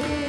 stay.